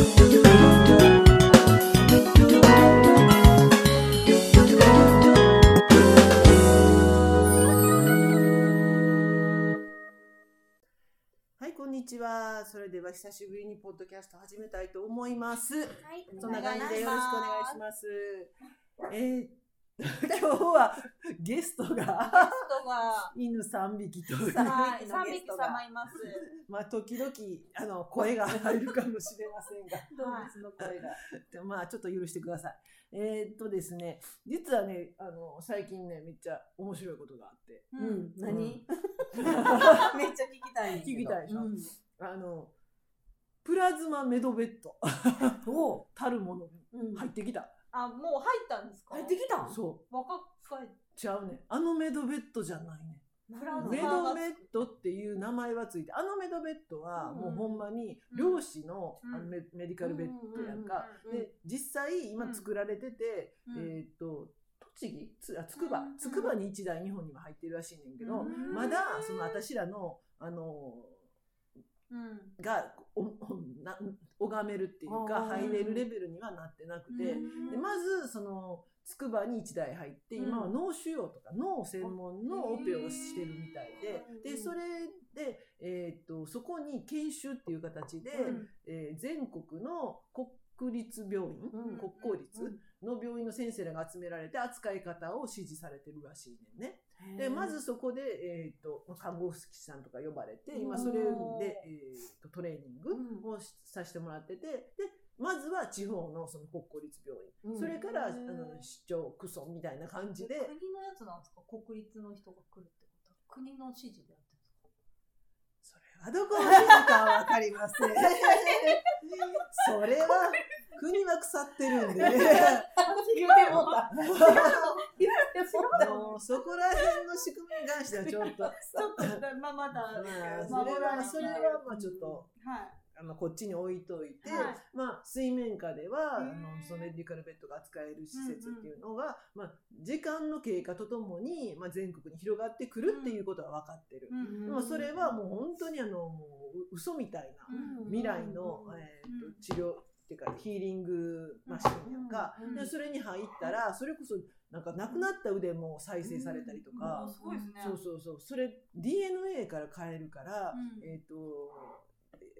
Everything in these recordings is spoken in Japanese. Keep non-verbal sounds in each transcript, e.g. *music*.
はい、こんにちは。それでは久しぶりにポッドキャスト始めたいと思います。はい、そんな感じでよろしくお願いします。えー、今日はゲストが。犬3匹というはい、の *laughs* 三匹様います。*laughs* まあ時々あの声が入るかもしれませんが、*laughs* 動物の声が。でまあちょっと許してください。えーっとですね、実はね、あの最近ねめっちゃ面白いことがあって、ううん。ん、何、うん。めっちゃ聞きたい。聞きたいでしょ？うん。あのプラズマメドベッド。おたるもの入ってきた。あ、もう入ったんですか？入ってきたん？そう。若返っちゃうね。あのメドベッドじゃないね。メドベッドっていう名前はついてあのメドベッドはもうほんまに漁師の,、うん。あのメメディカルベッドやんか、うんうんうんで実際今作られてて、うん。えっ、と栃木つあつくば。うんつくばに1台日本には入ってるらしいねんけど、うんまだその私らのあのうん。がおおな拝めるっていうか入れるレベルにはなってなくて、でまずその筑波に1台入って、うん。今は脳腫瘍とか脳専門のオペをしてるみたいで、うんでそれで、えーっとそこに研修っていう形で、うん。えー全国の国立病院、うん。国公立？の病院の先生らが集められて扱い方を指示されてるらしいねんね。でまずそこで、えー、と看護師さんとか呼ばれて今それで、えー、とトレーニングをしさせてもらっててでまずは地方のその国公立病院、うん。それからあの市長区村みたいな感じで。国のやつなんですか？国立の人が来るってこと国の指示でやっはどこまでかは分かりません。それは国は腐ってるんで。言うても。うた。も。うそこら辺の仕組みに関してはちょっと。*laughs* ちょっと、まあ、まだ、まあそれはそれはまあちょっと。はい。あのこっちに置いといて、はい。まあ、水面下ではあのそのメディカルベッドが扱える施設っていうのが、まあ、時間の経過とともに、まあ、全国に広がってくるっていうことは分かってる、うんでもそれはもう本当にあのもう嘘みたいな未来の、えーと治療っていうかヒーリングマシンやんか、うんでそれに入ったらそれこそなんかなくなった腕も再生されたりとか、うん。すごいですね。そうそうそう。それ DNA から変えるから、うん。えっ、と、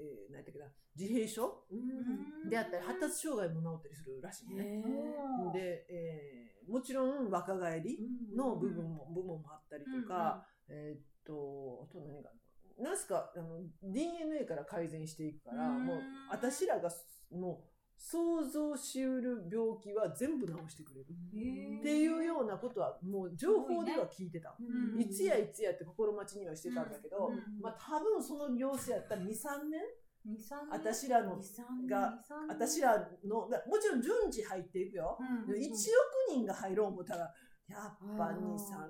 えー、何やったっけな自閉症？うん。であったり発達障害も治ったりするらしいね。うん。で、えーもちろん若返りの部分も、部分もあったりとか、えっ、とあと何があるのなんすかあの DNA から改善していくから、うん。もう私らがもう想像しうる病気は全部治してくれる、っていうようなことはもう情報では聞いてた。うんいつやいつやって心待ちにはしてたんだけど、うんまあ多分その様子やったら23年二三年？私らのが私らのだもちろん順次入っていくよ、うんで1億人が入ろう思ったらやっぱあー23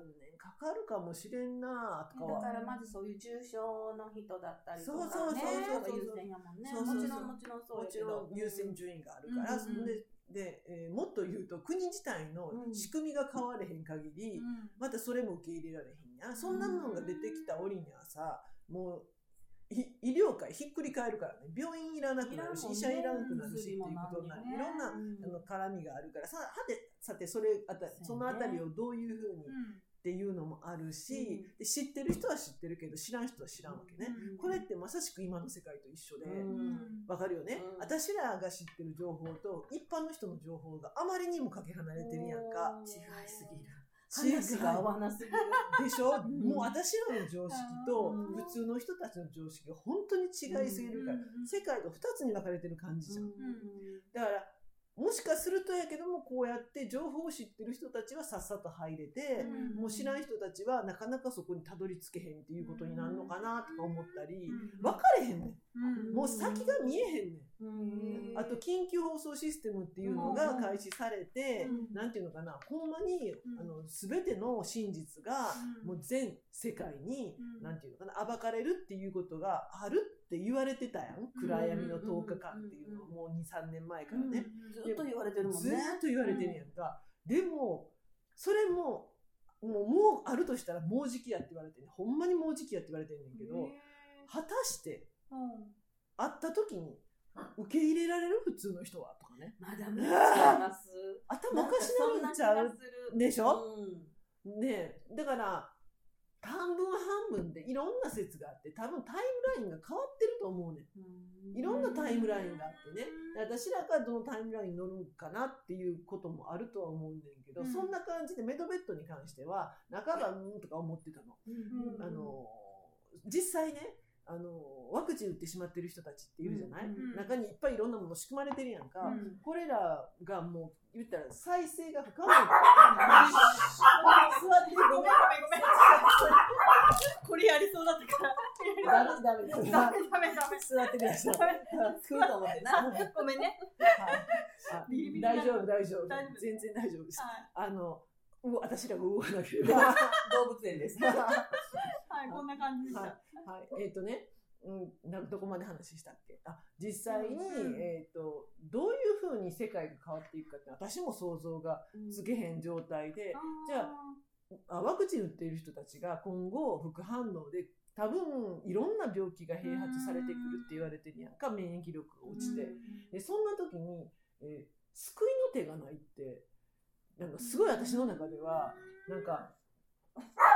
年かかるかもしれんなとかは。だからまずそういう重症の人だったりとか、ね、そうそうそうそう優先やもんね。そうそうそう。もちろんもちろんそうもちろん優先順位があるから、うんそんでで、えーもっと言うと国自体のうん。仕組みが変われへん限り、うん。またそれも受け入れられへんや。ん。そんなものが出てきた折にはさもうい医療界ひっくり返るからね。病院いらなくなるし、医者いらなくなるしっていうことになる、いろんなあうん。の絡みがあるから。さはてさてそれあたそのあたりをどういうふうにっていうのもあるし、で知ってる人は知ってるけど知らん人は知らんわけね、うん。これってまさしく今の世界と一緒で、うん。わかるよね、うん。私らが知ってる情報と一般の人の情報があまりにもかけ離れてるやんか。違いすぎる。違い話が合わなすぎる。でしょ、ん。もう私らの常識とうん。普通の人たちの常識が本当に違いすぎるから、世界が2つに分かれてる感じじゃん。だからもしかするとやけどもこうやって情報を知ってる人たちはさっさと入れて、もう知らん人たちはなかなかそこにたどり着けへんっていうことになるのかなとか思ったり、分かれへんねん。もう先が見えへんねん。うん。あと緊急放送システムっていうのが開始されて、うん。ていうのかな。ほんまに、ん。あの全ての真実がもう全世界に、うん。なんていうのかな暴かれるっていうことがあるって言われてたやん。暗闇の10日間っていうのをもう23年前からね、ずっと言われてるもんね。っと言われてるやんか、でもそれももうもうあるとしたらもうじきやって言われてんねん。ほんまにもうじきやって言われてんねんけど、果たして会った時に受け入れられる普通の人はとかね。まだめっちゃいます。頭おかしなるんちゃうでしょ？うん。ねだから半分半分でいろんな説があって多分タイムラインが変わってると思うねん。いろんなタイムラインがあってね。で私らがどのタイムラインに乗るんかなっていうこともあるとは思うんだけど、うん。そんな感じでメドベッドに関しては半ばうんとか思ってたの。うん。あの実際ねあのワクチン打ってしまってる人たちっているじゃない、うん中にいっぱいいろんなもの仕組まれてるやんか、うん。これらがもう言ったら再生が不可能。座ってごめんごめんごめん。これやりそうだったから。ダメダメダメダメダメ。座ってください。食うと思ってな。ごめんね。あビリビリ大丈夫大丈夫大丈夫全然大丈夫です。はいあのう私らが動かなければ。*laughs* 動物園です。*laughs* はい、こんな感じでした。はい、えっ、とね、うん、などこまで話したっけ？あ実際に、うんえっ、とどういうふうに世界が変わっていくかって私も想像がつけへん状態で、じゃあワクチン打っている人たちが今後副反応で多分いろんな病気が併発されてくるって言われてるやんか。免疫力が落ちて、でそんな時に、えー救いの手がないってなんかすごい私の中ではなんか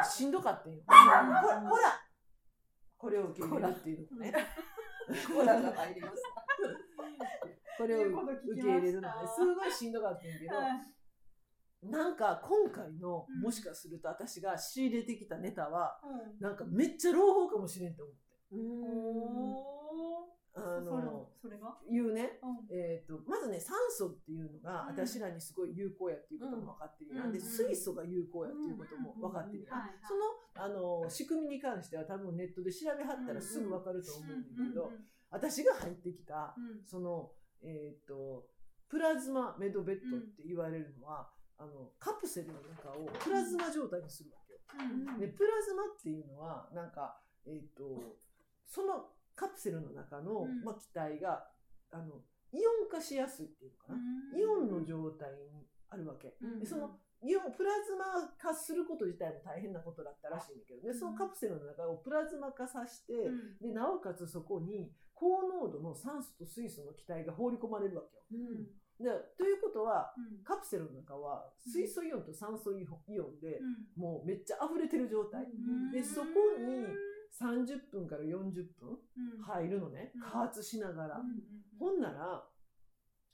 しんどかったんよ。ほらほらこれを受け入れるっていうのがね。コラが入ります。これを受け入れるのがねすごいしんどかったんやけど、なんか今回のうんもしかすると私が仕入れてきたネタはうんなんかめっちゃ朗報かもしれんと思って。おあーそれのそれが？言うね、うん。えー、とまずね酸素っていうのがうん。私らにすごい有効やっていうことも分かってるやん、で水素が有効やっていうことも分かってるそのあの仕組みに関しては多分ネットで調べはったらすぐ分かると思うんだけど、私が入ってきたうん。その、えー、とプラズマメドベッドって言われるのは、あのカプセルの中をプラズマ状態にするわけよ。うん。でプラズマっていうのはなんか、えー、とそのカプセルの中の、うん。まあ、気体があのイオン化しやすいっていうのかな、イオンの状態にあるわけ。うんでそのイオンプラズマ化すること自体も大変なことだったらしいんだけどね、そのカプセルの中をプラズマ化させて、うん。でなおかつそこに高濃度の酸素と水素の気体が放り込まれるわけよ。うんでということはうん。カプセルの中は水素イオンと酸素イオンでうん。もうめっちゃ溢れてる状態。うん。でそこに30分から40分うん。入るのね。うん。加圧しながら。うんほんなら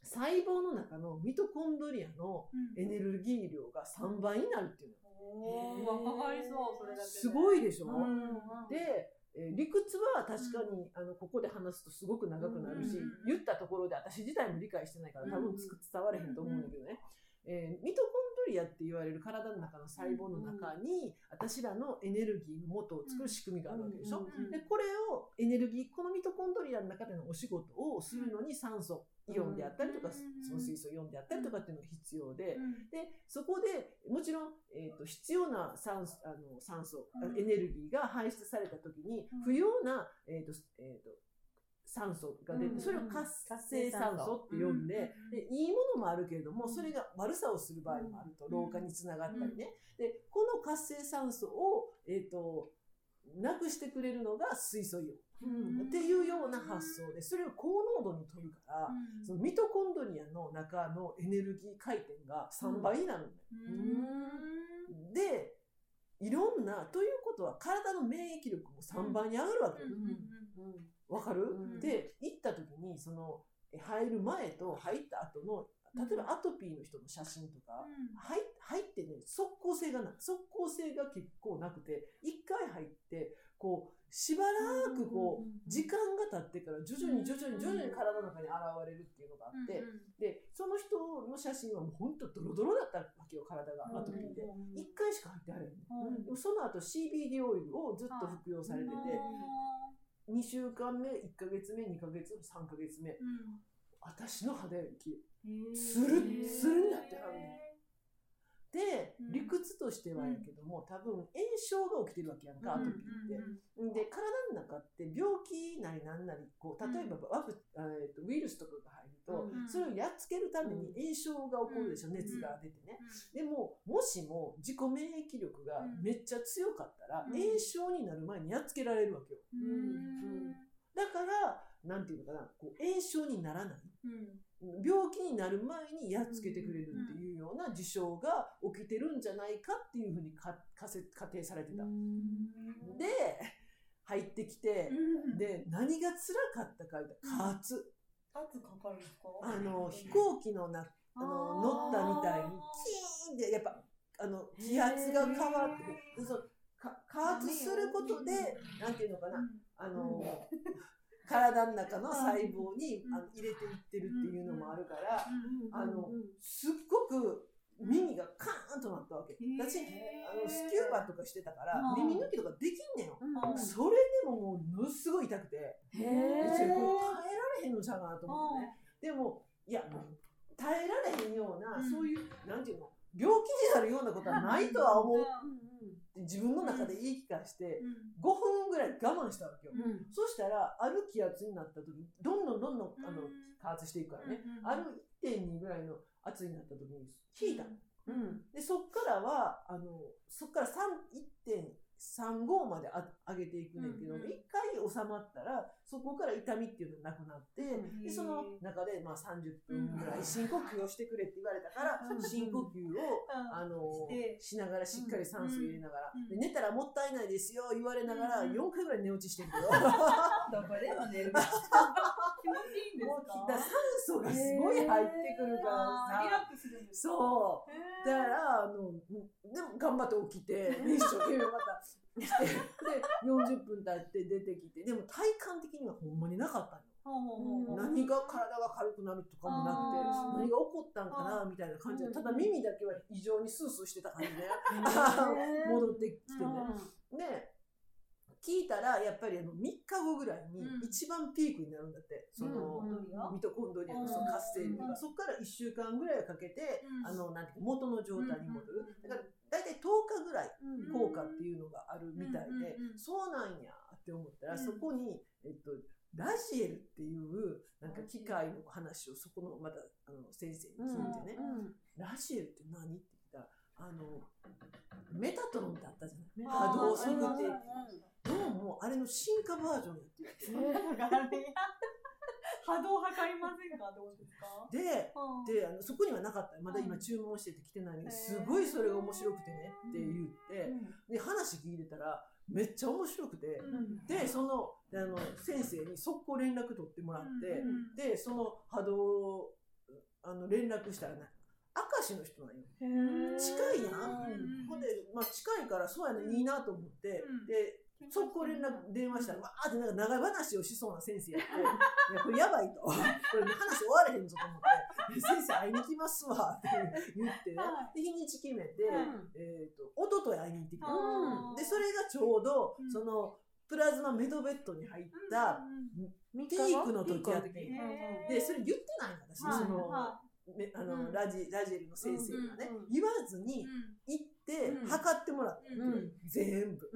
細胞の中のミトコンドリアのうん。エネルギー量が3倍になるっていうの。うわかかりそうそれだけで。すごいでしょ、うん。で、えー理屈は確かに、あのここで話すとすごく長くなるし、うん言ったところで私自体も理解してないから多分伝われへんと思うんだけどね、えーミトコンドリアって言われる体の中の細胞の中に、私らのエネルギーの元を作る仕組みがあるわけでしょ、うんでこれをエネルギーこのミトコンドリアの中でのお仕事をするのに酸素イオンであったりとか、うんその水素イオンであったりとかっていうのが必要で、うん。でそこでもちろん、えー、と必要な酸素あの酸素、うん。エネルギーが排出された時にうん。不要な、えーとえー、と酸素が出て、うんそれを活性酸素って呼んで,、うんでいいものもあるけれども、うん。それが悪さをする場合もあると、うん。老化につながったりね、でこの活性酸素を、えー、となくしてくれるのが水素イオン。うん。っていうような発想でそれを高濃度に取るから、うん。そのミトコンドリアの中のエネルギー回転が3倍になるんだよ。うん。でいろんなということは体の免疫力も3倍に上がるわけよ。わかる、ん。で行った時にそのえ入る前と入った後の例えばアトピーの人の写真とか、入入ってね即効性がない。即効性が結構なくて一回入ってこうしばらくこう時間が経ってから徐々に徐々に徐々に体の中に現れるっていうのがあって、でその人の写真はもうほんとドロドロだったわけよ体がアトピーで。1回しか入ってはれへんの、うん。でもその後 CBD オイルをずっと服用されてて、2週間目1ヶ月目2ヶ月目3ヶ月目。私の肌より綺麗つるっつるになってはるねで、うん。理屈としてはやけども多分炎症が起きてるわけやんか、アトピーって。で体の中って病気なりなんなりこう例えばワク、えーとウイルスとかが入ると、うん。それをやっつけるために炎症が起こるでしょ、うん。熱が出てね。でももしも自己免疫力がめっちゃ強かったら、うん。炎症になる前にやっつけられるわけよ。だからなんていうのかな、こう炎症にならない。うん。病気になる前にやっつけてくれるっていうような事象が起きてるんじゃないかっていうふうにか仮定されてた。で、入ってきて、うん。で、何が辛かったか言ったら、加圧。圧かかるんですかあの、飛行機のな、あの、乗ったみたいに、キーンって、やっぱ、あの、気圧が変わって。そのか加圧することで、なんていうのかな、あの、*laughs* 体の中の細胞にうん。あの入れていってるっていうのもあるから、うんあのすっごく耳がカーンとなったわけ。私、あの、スキューバとかしてたから、うん。耳抜きとかできんねんよ。うん。それでももう、ものすごい痛くて、へ別にこれ耐えへんのちゃうかなと思ってね。でも、いや、耐えられへんような、うん。そういう、なんていうの、病気になるようなことはないとは思う。って自分の中で言い聞かして、5分ぐらい我慢したわけよ。そしたら、ある気圧になった時に、どんどんどんどん、あの、加圧していくからね。ある1.2ぐらいの圧になった時に、引いた。の。で、そっからは、あの、そっから3 1.35まであ上げていくねんけど、うんうん。一回収まったら、そこから痛みっていうのがなくなって、んで、その中で、まあ30分ぐらい深呼吸をしてくれって言われたから、うん。深呼吸を、あのしながらしっかり酸素入れながら、寝たらもったいないですよ言われながらうん4回ぐらい寝落ちしてるけど、どこでも寝る。気持ちいいんですか？もうだから酸素がすごい入ってくるからさ、リラックスするんですか？そう。だからあのでも頑張って起きてで *laughs* 一生懸命またしてで40分経って出てきてでも体感的にはほんまになかったの。何が体が軽くなるとかもなくて何が起こったんかなみたいな感じでただ耳だけは異常にスースーしてた感じで *laughs* 戻ってきてね。で聞いたらやっぱりあの3日後ぐらいにうん。一番ピークになるんだって、その、うんミトコンドリアのその活性量が、そこから1週間ぐらいかけて、うん。あのなんていうか元の状態に戻る、うんだから大体10日ぐらいうん。効果っていうのがあるみたいで、そうなんやって思ったら、うん。そこに、えっと、ラジエルっていうなんか機械の話をそこのまたあの先生に聞いてね、ラジエルって何？って言ったらあのメタトロンってあったじゃない？波動測定器どうもあれの進化バージョンやってる波動測りませんかってことですかでうんであのそこにはなかったまだ今注文してて来てないのにすごいそれが面白くてねって言ってで話聞いてたらめっちゃ面白くてうんでそのあの先生に速攻連絡取ってもらってうんでその波動あの連絡したらね明石の人なんよ近いやんうんほんで、まあ、近いからそうやねいいなと思ってうんで速攻連絡電話したらわーってなんか長い話をしそうな先生やっていやこれやばいと。*laughs* これ話終われへんぞと思って先生会いに来ますわって言ってねはで日にち決めて、うん。えっ、と一昨日会いに行ってきた。うん。でそれがちょうど、うん。そのプラズマメドベッドに入ったピークの時やって、でそれ言ってないの私、はいその、あのうん。ラジラジエルの先生がね、言わずに行ってうん。測ってもらった全部、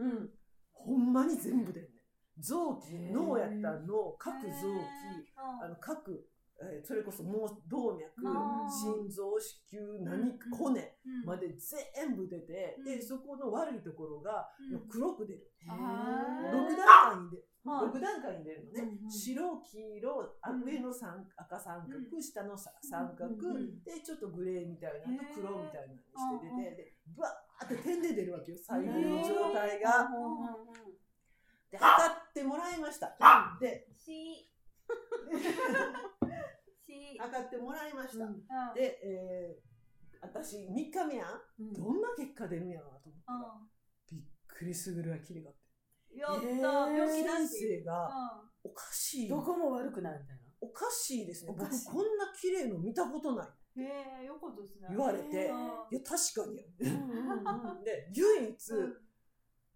ほんまに全部でんねん。臓器脳やったら脳各臓器あの各、えーそれこそもう動脈心臓子宮何か骨までで全部出て、うん。でそこの悪いところがうん。黒く出る、あー。6段階に出はい。6段階に出るのね、うんうん白黄色上の三赤三角、う下のさ三角、でちょっとグレーみたいなのと黒みたいなのにして出て、でバーって点で出るわけよ細胞の状態が。で測ってもらいました。で *laughs* 測ってもらいました。うんで、えー私3日目やんどんな結果出るんやろなと思ったらびっくりするぐらい綺麗があって。やったえー病気な先し生がおかしい。どこも悪くなるみたいな。おかしいですね。僕こんな綺麗の見たことない。えよかったですね。言われてうん。いや、確かにや。うんで、唯一、うん。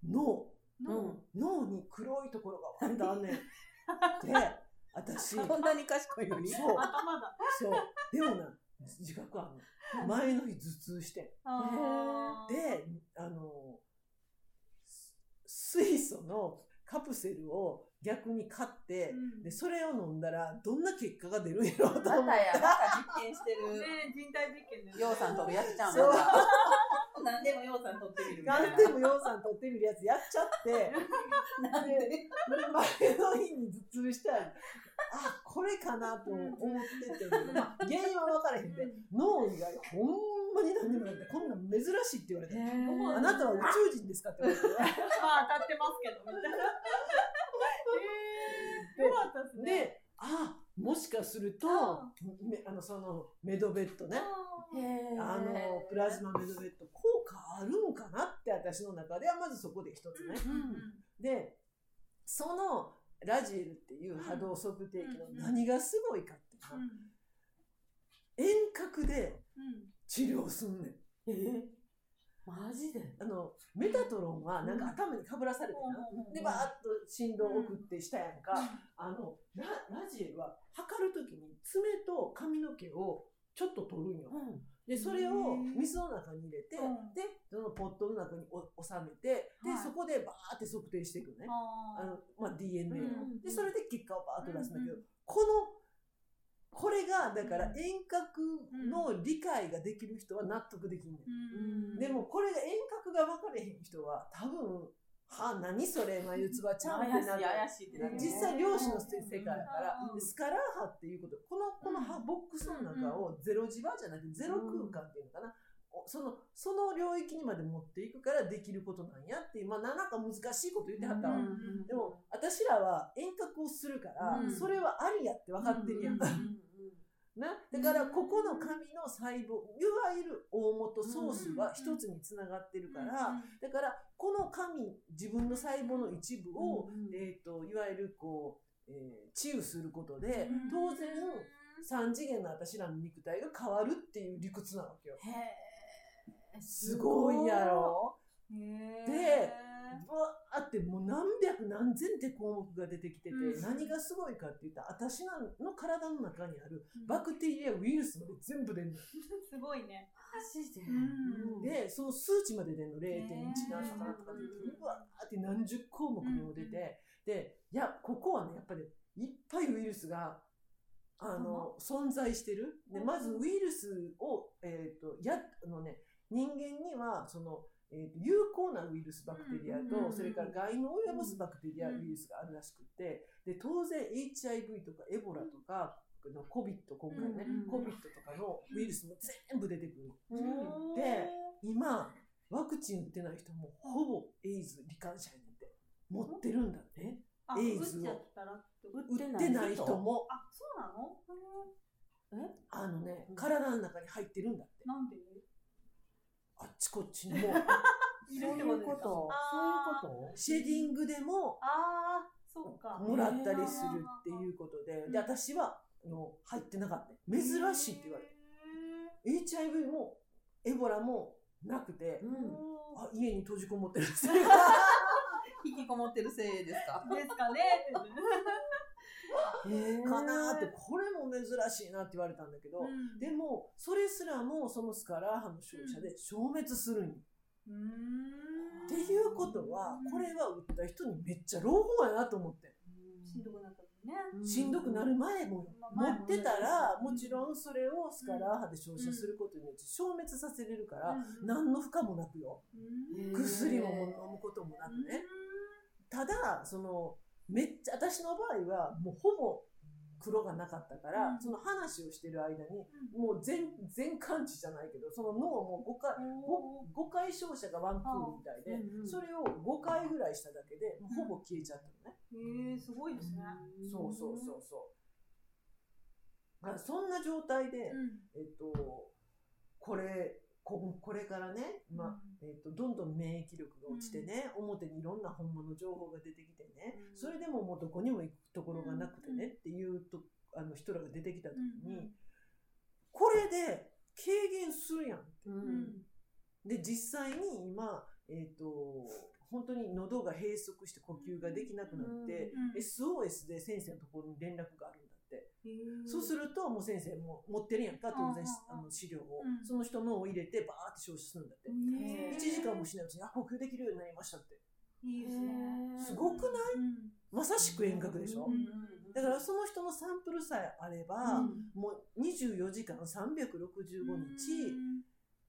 脳、の脳に黒いところがわんだんねん。で、*laughs* 私、こんなに賢いのに？そう、頭だ。そう。でもな、自覚あるの。前の日頭痛して。で、あの、す水素のカプセルを逆に買って、うん。で、それを飲んだら、どんな結果が出るんやろうとま思って。たや、また実験してる。ね人体実験ですようさんとやっちゃうのか。*laughs* 何でもようさん取ってみるみたいな。何でもようさん取ってみるやつやっちゃって、*laughs* なんで？で、前の日に頭痛したら、あ、これかなと思ってて、まあ、原因は分からへんで、脳以外ほんまに何にもなくて、こんなん珍しいって言われて、あなたは宇宙人ですかって言われて、*laughs* まあ当たってますけどみたいな。かったですね。で、あ、もしかすると、めあの、その、メドベッドね、あの、プラズマメドベッド、効果あるんかなって私の中では、まずそこで一つね。で、そのラジエルっていう波動測定器の何がすごいかっていうのは、遠隔で治療すんねん。えマジで？あの、メタトロンはなんか頭にかぶらされてな。で、バーッと振動を送ってしたやんか。あの、ララジエルは測るときに爪と髪の毛をちょっと取るんよ。で、それを水の中に入れて、うん。で、そのポットの中にお収めて、で、はい。そこでバーって測定していくのね。ああの、まあ、DNA を、うんで、それで結果をバーッと出すんだけど、うん。この、これが、だから遠隔の理解ができる人は納得できんねん。うん。でも、これが遠隔が分かれへん人は、多分、はあ、何それ、眉唾ちゃうんってなる。怪しいってなる実際漁師の世界だから、うん。でスカラー波っていうこと。このこの葉ボックスの中をゼロ磁場じゃなくてゼロ空間っていうのかな、おそのその領域にまで持っていくからできることなんやっていうまあななんか難しいこと言ってはったわ、うんでも私らは遠隔をするから、うん。それはありやって分かってるやん、うん *laughs* なだからここの紙の細胞いわゆる大元ソースは一つにつながってるから、だからこの紙自分の細胞の一部を、うんうん。えー、といわゆるこう、えー治癒することで、うん当然3次元の私らの肉体が変わるっていう理屈なわけよ。へすごいやろ。でぶわーってもう何百何千って項目が出てきてて、うん。何がすごいかって言ったら私らの体の中にあるうん。バクテリアウイルスまで全部出んのよ。*laughs* すごいね。マジで？うん。でその数値まで出るの。0.1何とかなんとかってうんうわーって何十項目にも出て、でいやここはねやっぱりいっぱいウイルスがあの存在してる。でうんまずウイルスを、えー、とやあの、ね、人間にはその、えー、と有効なウイルスバクテリアと、うんそれから害の及ぼすバクテリア、ウイルスがあるらしくてで当然 HIV とかエボラとか、の COVID 今回ね、COVID とかのウイルスも全部出てくる。で今ワクチン打ってない人もほぼエイズ罹患者やねんて持ってるんだって。あ、エイズを。打ってない人も。あ、そうなの？あのねうん体の中に入ってるんだって。なんであっちこっちにも *laughs* そういうこと。そういうこシェディングでもああ、そうか。もらったりするっていうことで。で私はあの入ってなかった。珍しいって言われて。HIV もエボラもなくて。とうん。あ家に閉じこもってるんですよ引きこもってるせいですか？ですかね。*laughs* *laughs* かなーってこれも珍しいなって言われたんだけど、うん。でもそれすらもそのスカラー波の照射で消滅するんよ。うーん。っていうことはこれは打った人にめっちゃ朗報やなと思って。しんどくなったのね。しんどくなる前もまあ持ってたらうんもちろんそれをスカラー波で照射することによって消滅させれるからうん。何の負荷もなくよ。うん。薬も飲むこともなくね。ただそのめっちゃ私の場合はもうほぼ黒がなかったから、うん。その話をしてる間にうん。もう全全感知じゃないけどその脳も5回お 5, 回照射がワンクールみたいで、うんうん。それを5回ぐらいしただけでほぼ消えちゃったのね、ーへえ、すごいですね。そうそうそうそう。そんな状態で、うん。えっとこれここれからね、まあえっとどんどん免疫力が落ちてね、表にいろんな本物情報が出てきてね、うん。それでももうどこにも行くところがなくてね、っていうとあの人らが出てきた時に、うんこれで軽減するやん。うん。で実際に今、えー、と本当に喉が閉塞して呼吸ができなくなって、うん。SOS で先生のところに連絡があるそうするともう先生も持ってるやんか当然うんあの資料を、うん。その人のを入れてバーって照射するんだって、へー。1時間もしないうちにあ呼吸できるようになりましたって。いいですね。すごくない？うん。まさしく遠隔でしょ、うんだからその人のサンプルさえあれば、もう24時間365日、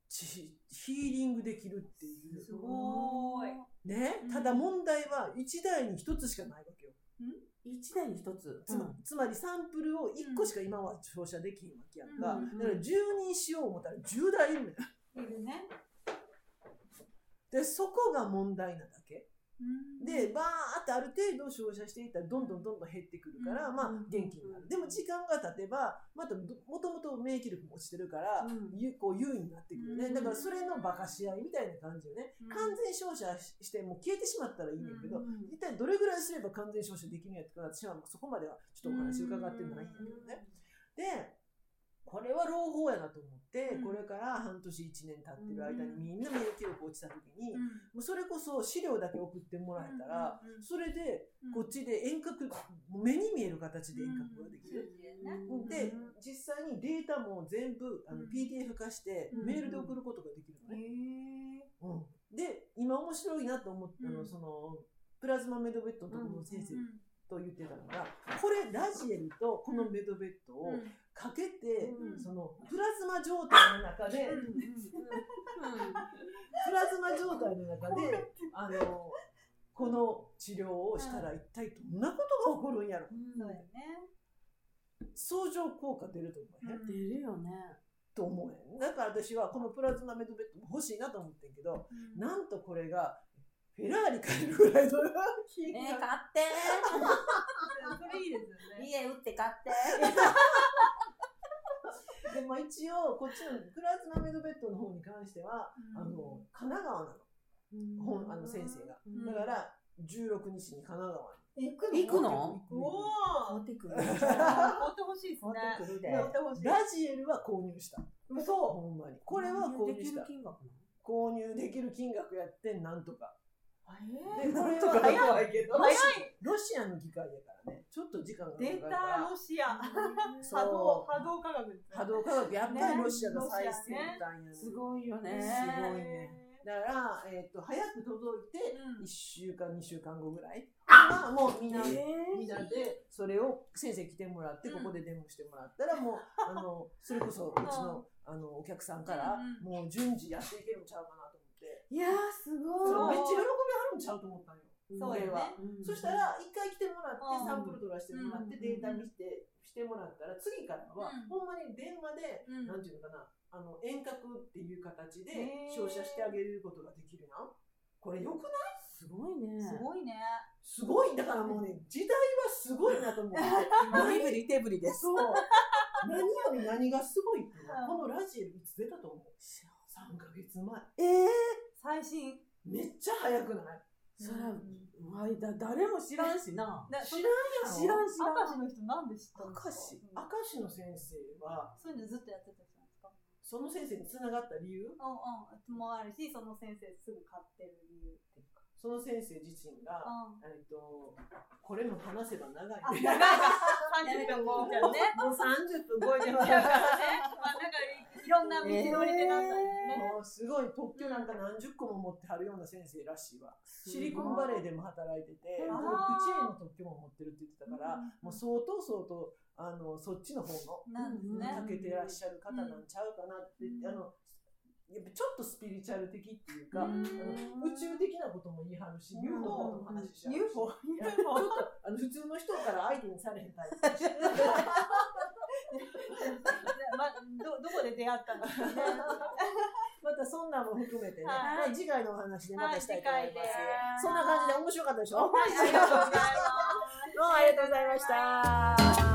ちヒーリングできるっていう。すごい。ね？うん、ただ問題は1台に1つしかないわけよ。一台に一つ。つまつまりサンプルを1個しか今は照射できへんわけやんか。うんだから10人しよう思ったら10台いるのよ。いるね。で、そこが問題なだけ。うんで、バーってある程度照射していったらどんどんどんどん減ってくるから、うんまあ元気になる。でも時間が経てば、またどもともと免疫力も落ちてるから、うんゆこう優位になってくるね。うんだからそれのバカし合いみたいな感じよね。うん完全照射ししてもう消えてしまったらいいねんけど、うん一体どれぐらいすれば完全照射できるんやってか私はそこまではちょっとお話伺ってないんだけどね。で、これは朗報やなと思って、うん。これから半年1年経ってる間にみんな免疫力落ちた時に、うん。もうそれこそ資料だけ送ってもらえたら、それでうん。こっちで遠隔、目に見える形で遠隔ができる。うんで、実際にデータも全部あのうん。PDF 化してうんメールで送ることができるのへね。え。うん。で、今面白いなと思ったの、うん。その、プラズマメドベッドのところの先生うんと言ってたのが、これラジエルとこのメドベッドをかけて、うんそのプラズマ状態の中で、うんプラズマ状態の中で、あの、この治療をしたら一体どんなことが起こるんやろ。そうやね。相乗効果出ると思うね。出るよね。と思う。だから私はこのプラズマメドベッドも欲しいなと思ってんけど、なんとこれがフェラーリ買えるぐらいの金えー、額買って *laughs* それいいですよね。家売って買って *laughs* でも一応こっちのプラズマメドベッドの方に関しては、うんあの神奈川なの。本あの先生が。うんだから16日に神奈川に。行く行くの？行くおお。買ってくる。買ってほしいです買ね。ってくるで。ラジエルは購入した。嘘。ほんまに。これは購入したできる。金額な購入できる金額やってなんとか。えで、これは早いけど早いロシアの機械だからね。ちょっと時間がかか出るから。たロシア。波動波動科学ね。波動科学、やっぱりロシアが最先端やね。すごいよね。すごいね。だから、えっ、と、早く届いて、うん1週間、2週間後ぐらい。まあ、もうみんな、えみんなで、それを先生来てもらって、うんここでデモしてもらったら、もう、あの、それこそ、うちの、あの、お客さんからうん、もう順次やっていけるんちゃうかなと思って。いやー、すごい。めっちゃ喜びんちゃうと思ったのよ。そうやねそした、ら、一回来てもらって、うんサンプル取らせてもらって、うんデータ見て、してもらったら、次からはうん、ほんまに電話で、うんなんていうのかな、あの遠隔っていう形で照射してあげることができるな。これよくない？すごいね。すごいね。すごい。だからもうね、時代はすごいなと思って。*laughs* 今、身振り手振りです。そう。何より何がすごいっていうのは、うんこのラジエルいつ出たと思う ?3 ヶ月前。ええ最新。めっちゃ早くない？そら、うわいだ、誰も知らんしな。*laughs* な知らんやろ？知らん知ら明石ん。の人なんで知ったん明です石か。明石の先生は、そういうのずっとやってた人なんですか。その先生につながった理由？うんうん。もあるし、その先生すぐ買ってる理由っていうか。その先生自身が、うん。えっと、これも話せば長いあ、ね。長い三十分もうじゃんね。*laughs* もう30分超えてます。だからね、まあなんかいろんな道のりでなったんですね。もうすごい特許なんか何十個も持ってはるような先生らしいわ。シリコンバレーでも働いてて、うんブロックチェーンの特許も持ってるって言ってたから、うんもう相当相当、あの、そっちの方の、ね。かけてらっしゃる方なんちゃうかなって、うんあの、やっぱちょっとスピリチュアル的っていうか、う宇宙的なことも言いはるし、UFO の話しちゃうし。UFO *laughs* ちょっとあの普通の人から相手にされへんタイプ。*laughs* まどどこで出会ったんですかね。*laughs* またそんなんも含めてね、次回のお話でまたしたいと思います。そんな感じで面白かったでしょ？はいありがとうございます。どうもありがとうございました。